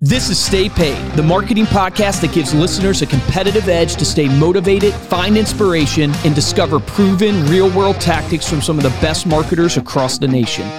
This is Stay Paid, the marketing podcast that gives listeners a competitive edge to stay motivated, find inspiration, and discover proven real world tactics from some of the best marketers across the nation.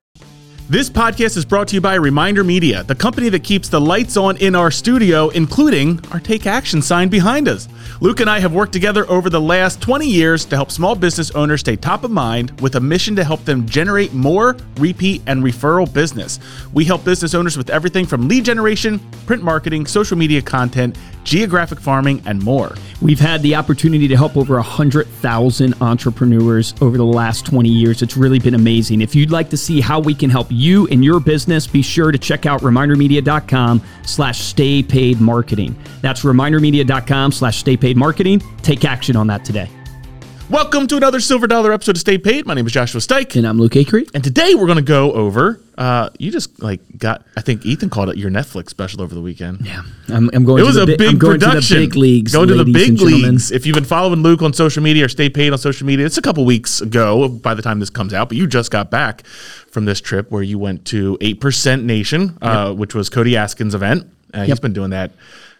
This podcast is brought to you by Reminder Media, the company that keeps the lights on in our studio, including our Take Action sign behind us. Luke and I have worked together over the last 20 years to help small business owners stay top of mind with a mission to help them generate more repeat and referral business. We help business owners with everything from lead generation, print marketing, social media content, geographic farming, and more. We've had the opportunity to help over 100,000 entrepreneurs over the last 20 years. It's really been amazing. If you'd like to see how we can help you and your business, be sure to check out remindermedia.com slash stay paid marketing. That's remindermedia.com slash stay paid marketing. Take action on that today. Welcome to another Silver Dollar episode of Stay Paid. My name is Joshua Stike. And I'm Luke Acree. And today we're going to go over, uh, you just like got, I think Ethan called it your Netflix special over the weekend. Yeah. I'm, I'm going It was to a bi- big I'm going production. to the big leagues. Going to the big leagues. If you've been following Luke on social media or Stay Paid on social media, it's a couple weeks ago by the time this comes out, but you just got back from this trip where you went to 8% Nation, uh, which was Cody Askins' event. Uh, He's Yep. been doing that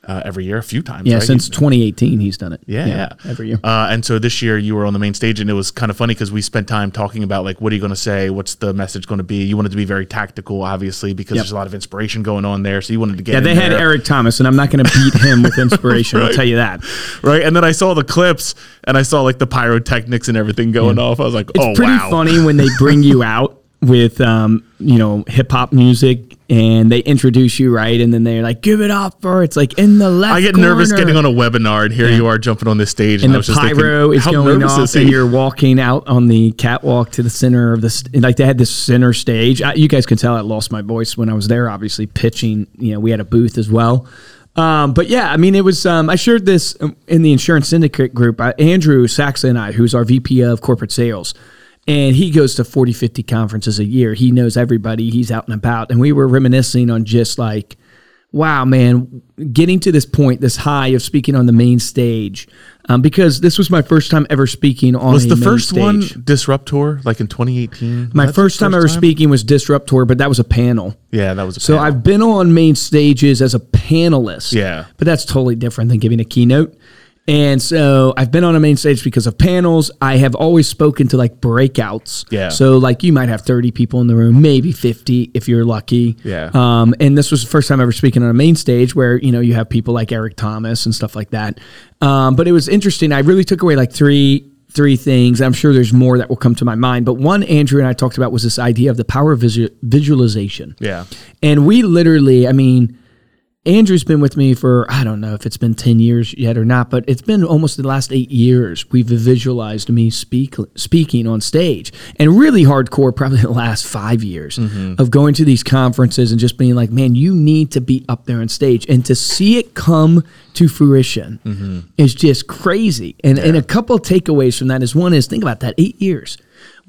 uh, every year, a few times. Yeah, right? since He- 2018, he's done it. yeah, yeah, every year. Uh, and so this year you were on the main stage, and it was kind of funny because we spent time talking about like what are you going to say, what's the message going to be. You wanted to be very tactical, obviously, because Yep. there's a lot of inspiration going on there. So you wanted to get Yeah, they had there. Eric Thomas, and I'm not going to beat him with inspiration. I'll tell you that. right? And then I saw the clips, and I saw like the pyrotechnics and everything going off. I was like, It's oh pretty wow, funny when they bring you out with, um, you know, hip hop music, and they introduce you right, and then they're like, "Give it up for it's like in the left." I get nervous getting on a webinar, and here you are jumping on this stage, and I the was just pyro thinking, is going off, is and you're walking out on the catwalk to the center of the st- like they had this center stage. I, you guys can tell I lost my voice when I was there. Obviously, pitching. You know, we had a booth as well. Um, but yeah, I mean, it was. Um, I shared this in the insurance syndicate group. Uh, Andrew Saxa and I, who's our VP of corporate sales, and he goes to 40, 50 conferences a year. He knows everybody. He's out and about, and we were reminiscing on just like wow, man, getting to this point, this high of speaking on the main stage, um, because this was my first time ever speaking on was the first one. Disruptor like in 2018? My that first time ever speaking was Disruptor, but that was a panel. Yeah, that was a So panel. I've been on main stages as a panelist. Yeah. But that's totally different than giving a keynote. And so I've been on a main stage because of panels. I have always spoken to like breakouts. Yeah. So like you might have 30 people in the room, maybe 50 if you're lucky. Yeah. Um, and this was the first time ever speaking on a main stage where, you know, you have people like Eric Thomas and stuff like that. Um, but it was interesting. I really took away like three three things. I'm sure there's more that will come to my mind. But one Andrew and I talked about was this idea of the power of visu- visualization. yeah, And we literally, I mean, Andrew's been with me for, I don't know if it's been 10 years yet or not, but it's been almost the last eight years. We've visualized me speak, speaking on stage and really hardcore, probably the last five years mm-hmm. of going to these conferences and just being like, man, you need to be up there on stage. And to see it come to fruition mm-hmm. is just crazy. And, and a couple of takeaways from that is one is think about that eight years.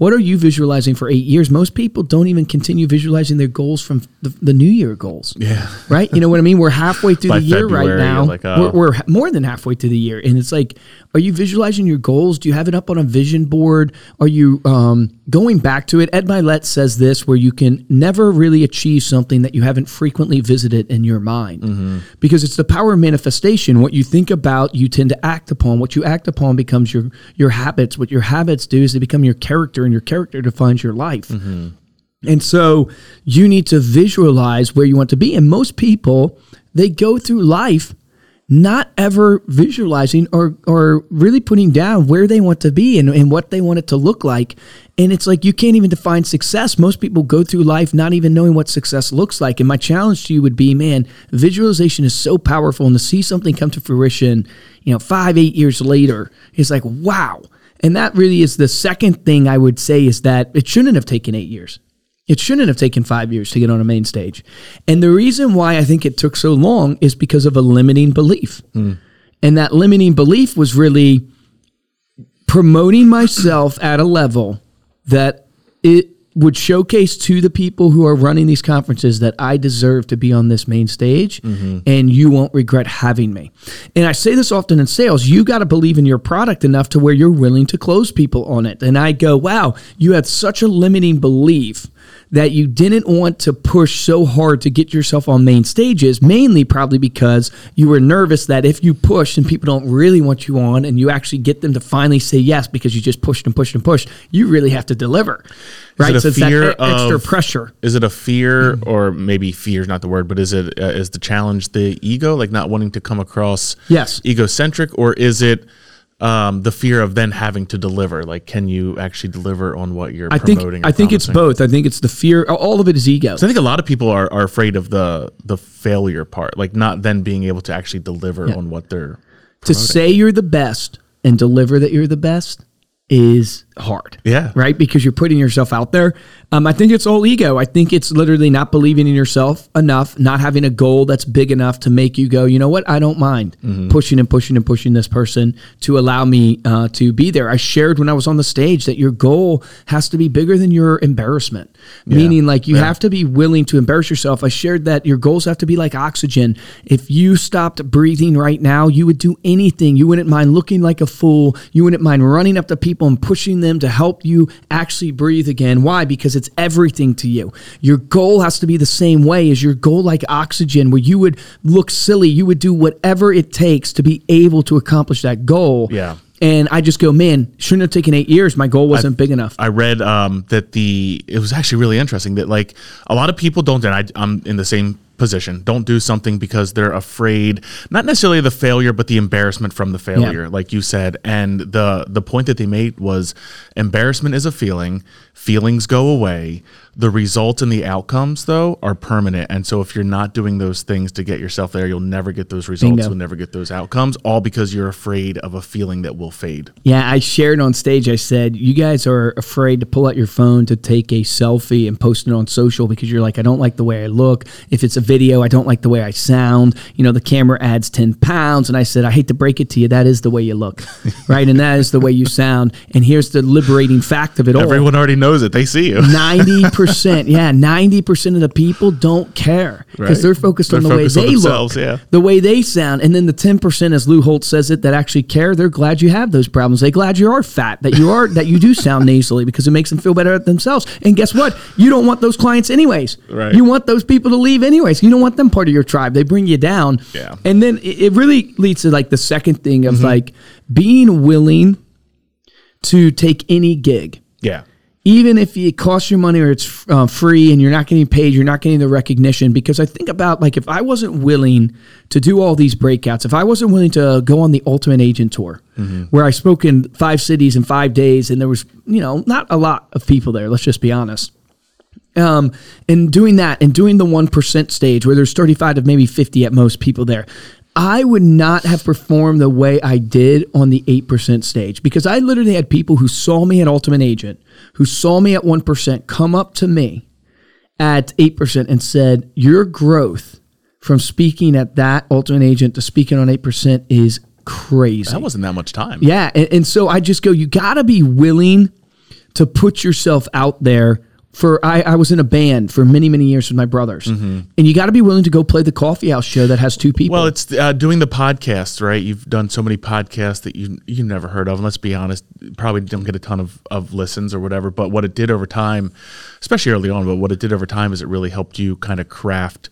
What are you visualizing for eight years? Most people don't even continue visualizing their goals from the, the New Year goals. yeah. Right? You know what I mean? We're halfway through the year right now. like, oh. we're, we're more than halfway through the year. And it's like, are you visualizing your goals? Do you have it up on a vision board? Are you um, going back to it? Ed Mylett says this where you can never really achieve something that you haven't frequently visited in your mind. Mm-hmm. Because it's the power of manifestation. What you think about, you tend to act upon. What you act upon becomes your, your habits. What your habits do is they become your character, and your character defines your life. Mm-hmm. And so you need to visualize where you want to be. And most people, they go through life not ever visualizing or, or really putting down where they want to be and, and what they want it to look like. And it's like you can't even define success. Most people go through life not even knowing what success looks like. And my challenge to you would be, man, visualization is so powerful. And to see something come to fruition, you know, five, eight years later, it's like, wow. And that really is the second thing I would say is that it shouldn't have taken eight years. It shouldn't have taken five years to get on a main stage. And the reason why I think it took so long is because of a limiting belief. Mm. And that limiting belief was really promoting myself at a level that it would showcase to the people who are running these conferences that I deserve to be on this main stage mm-hmm. and you won't regret having me. And I say this often in sales, you got to believe in your product enough to where you're willing to close people on it. And I go, wow, you had such a limiting belief that you didn't want to push so hard to get yourself on main stages, mainly probably because you were nervous that if you push and people don't really want you on and you actually get them to finally say yes because you just pushed and pushed and pushed, you really have to deliver. Right? it a so it's that fear e- extra of- pressure. Is it a fear, or maybe fear is not the word, but is it uh, is the challenge the ego, like not wanting to come across Yes. egocentric, or is it um, the fear of then having to deliver? Like, can you actually deliver on what you're I think promoting? I think it's promising? both. I think it's the fear. All of it is ego. So I think a lot of people are, are afraid of the the failure part, like not then being able to actually deliver on what they're to say you're the best and deliver that you're the best is hard. Yeah. Right? Because you're putting yourself out there. Um, I think it's all ego. I think it's literally not believing in yourself enough, not having a goal that's big enough to make you go, you know what? I don't mind pushing and pushing and pushing this person to allow me uh, to be there. I shared when I was on the stage that your goal has to be bigger than your embarrassment, meaning like you have to be willing to embarrass yourself. I shared that your goals have to be like oxygen. If you stopped breathing right now, you would do anything. You wouldn't mind looking like a fool. You wouldn't mind running up to people and pushing them to help you actually breathe again. Why? Because it's everything to you. Your goal has to be the same way as your goal, like oxygen, where you would look silly. You would do whatever it takes to be able to accomplish that goal. Yeah. And I just go, man, shouldn't have taken eight years. My goal wasn't big enough. I read um, that the it was actually really interesting that like a lot of people don't and I, I'm in the same position. Don't do something because they're afraid not necessarily the failure but the embarrassment from the failure like you said. And the the point that they made was embarrassment is a feeling. Feelings go away. The results and the outcomes though are permanent. And so if you're not doing those things to get yourself there you'll never get those results. Bingo. you'll never get those outcomes all because you're afraid of a feeling that will fade. Yeah, I shared on stage. I said, You guys are afraid to pull out your phone to take a selfie and post it on social because you're like, I don't like the way I look. If it's a video, I don't like the way I sound. You know, the camera adds 10 pounds. And I said, I hate to break it to you. That is the way you look, right? And that is the way you sound. And here's the liberating fact of it all. everyone already knows it they see you Ninety percent, yeah, ninety percent of the people don't care because Right. they're focused on They're the way on they look, yeah. the way they sound, and then the ten percent, as Lou Holtz says it, that actually care. They're glad you have those problems. They're glad you are fat, that you are that you do sound nasally because it makes them feel better at themselves. And guess what? You don't want those clients anyways. Right. You want those people to leave anyways. You don't want them part of your tribe. They bring you down. Yeah. And then it, it really leads to like the second thing Mm-hmm. of like being willing to take any gig yeah even if it costs you money or it's uh, free and you're not getting paid, you're not getting the recognition. Because I think about like if I wasn't willing to do all these breakouts, if I wasn't willing to go on the Ultimate Agent Tour, where I spoke in five cities in five days, and there was you know not a lot of people there. Let's just be honest. Um, and doing that and doing the one percent stage where there's 35 to maybe 50 at most people there. I would not have performed the way I did on the 8% stage because I literally had people who saw me at Ultimate Agent, who saw me at 1%, come up to me at 8% and said, Your growth from speaking at that Ultimate Agent to speaking on 8% is crazy. that wasn't that much time Yeah, and, and so I just go, you got to be willing to put yourself out there. For I, I was in a band for many many years with my brothers, and you got to be willing to go play the coffee house show that has two people. Well, it's uh, doing the podcast, right? You've done so many podcasts that you you never heard of. And let's be honest, probably don't get a ton of, of listens or whatever. But what it did over time, especially early on, but what it did over time is it really helped you kind of craft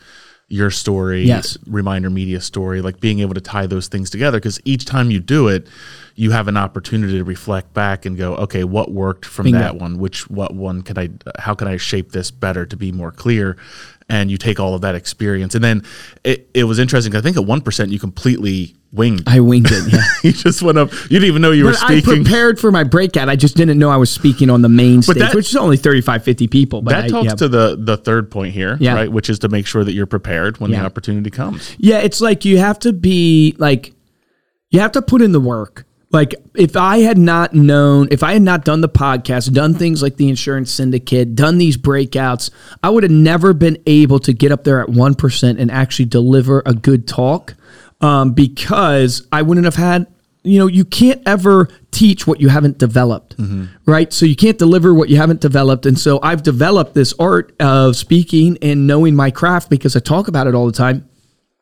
your story, Yes. reminder media story, like being able to tie those things together. Because each time you do it, you have an opportunity to reflect back and go, okay, what worked from Bingo. that one? Which what one could I? How can I shape this better to be more clear? And you take all of that experience, and then it, it was interesting. I think at one percent you completely winged. I winged it. Yeah. you just went up. You didn't even know you were But I speaking. prepared for my breakout. I just didn't know I was speaking on the main stage, that- which is only 35, 50 people. But that I, talks yeah. to the the third point here, Yeah. right? Which is to make sure that you're prepared when Yeah. the opportunity comes. Yeah, it's like you have to be like you have to put in the work. Like if I had not known, if I had not done the podcast, done things like the insurance syndicate, done these breakouts, I would have never been able to get up there at 1% and actually deliver a good talk um, because I wouldn't have had you know, you can't ever teach what you haven't developed, right? So you can't deliver what you haven't developed. And so I've developed this art of speaking and knowing my craft because I talk about it all the time.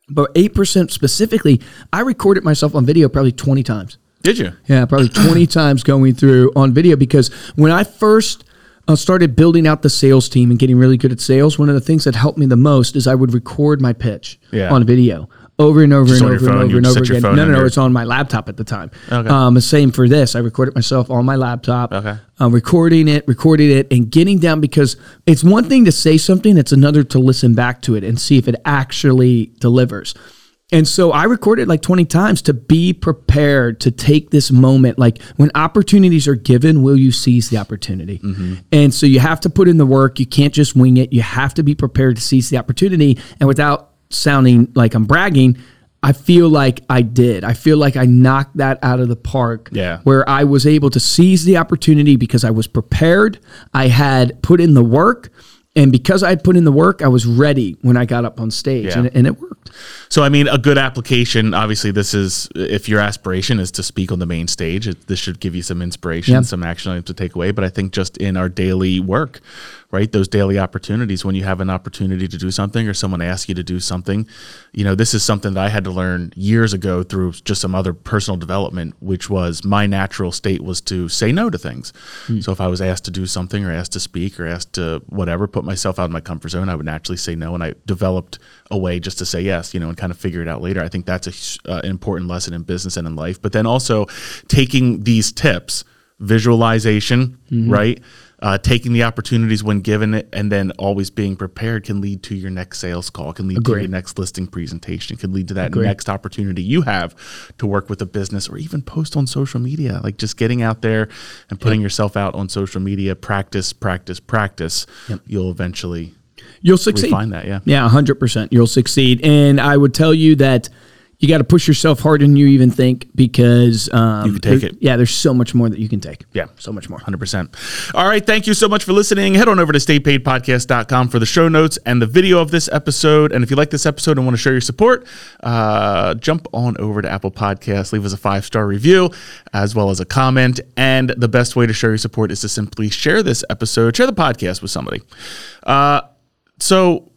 But 8% specifically, I recorded myself on video probably 20 times. Did you? Yeah, probably 20 times going through on video because when I first I started building out the sales team and getting really good at sales, one of the things that helped me the most is I would record my pitch Yeah. on video over and over Just and over and over and over again. No, no, no, it's on my laptop at the time. Okay. Um, the same for this. I recorded myself on my laptop. Okay. Um, recording it, recording it, and getting down because it's one thing to say something, it's another to listen back to it and see if it actually delivers. And so I recorded like 20 times to be prepared to take this moment. Like when opportunities are given, will you seize the opportunity? Mm-hmm. And so you have to put in the work. You can't just wing it. You have to be prepared to seize the opportunity. And without sounding like I'm bragging, I feel like I did. I feel like I knocked that out of the park. Yeah. Where I was able to seize the opportunity because I was prepared. I had put in the work. And because I had put in the work, I was ready when I got up on stage. Yeah. And, and it worked. So, I mean, a good application, obviously, this is if your aspiration is to speak on the main stage, it, this should give you some inspiration, Yeah. some action items to take away. But I think just in our daily work, right, those daily opportunities, when you have an opportunity to do something or someone asks you to do something, you know, this is something that I had to learn years ago through just some other personal development, which was my natural state was to say no to things. So, if I was asked to do something or asked to speak or asked to whatever, put myself out of my comfort zone, I would naturally say no. And I developed a way just to say yes, you know, and kind of figure it out later. I think that's a, uh, an important lesson in business and in life. But then also taking these tips, visualization, right? Uh, taking the opportunities when given it, and then always being prepared can lead to your next sales call, can lead to your next listing presentation, can lead to that Agree. next opportunity you have to work with a business or even post on social media. Like just getting out there and putting yourself out on social media, practice, practice, practice. You'll eventually You'll succeed. Find that. Yeah. Yeah, 100%. You'll succeed. And I would tell you that you got to push yourself harder than you even think because um, You can take there- it. Yeah, there's so much more that you can take. Yeah. So much more. 100%. All right. Thank you so much for listening. Head on over to staypaidpodcast.com for the show notes and the video of this episode. And if you like this episode and want to show your support, uh, jump on over to Apple Podcasts, leave us a five star review as well as a comment. And the best way to show your support is to simply share this episode, share the podcast with somebody. Uh, so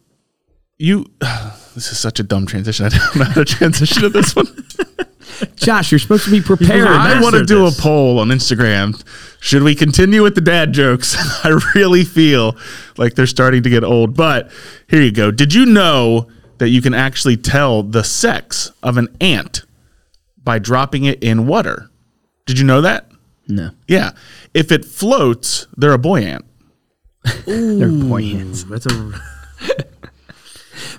you. This is such a dumb transition. I don't know how to transition to this one. Josh, you're supposed to be prepared. I want to do this. a poll on Instagram. Should we continue with the dad jokes? I really feel like they're starting to get old. But here you go. Did you know that you can actually tell the sex of an ant by dropping it in water? Did you know that? no. Yeah. If it floats, they're a boy ant. They're boy hands. That's a.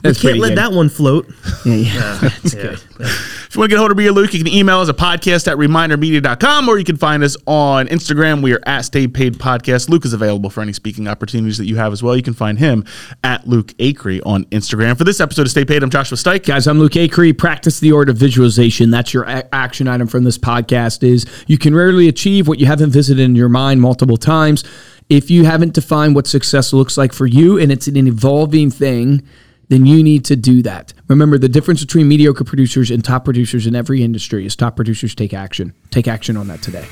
That's Can't let good. that one float. Yeah, yeah. That's Yeah. good. If you want to get a hold of me or Luke, you can email us at podcast at remindermedia.com or you can find us on Instagram. We are at Stay Paid Podcast. Luke is available for any speaking opportunities that you have as well. You can find him at Luke Acree on Instagram. For this episode of Stay Paid, I'm Joshua Stike. Guys, I'm Luke Acree. Practice the art of visualization. That's your a- action item from this podcast is you can rarely achieve what you haven't visited in your mind multiple times. If you haven't defined what success looks like for you and it's an evolving thing, then you need to do that. Remember, the difference between mediocre producers and top producers in every industry is top producers take action. Take action on that today.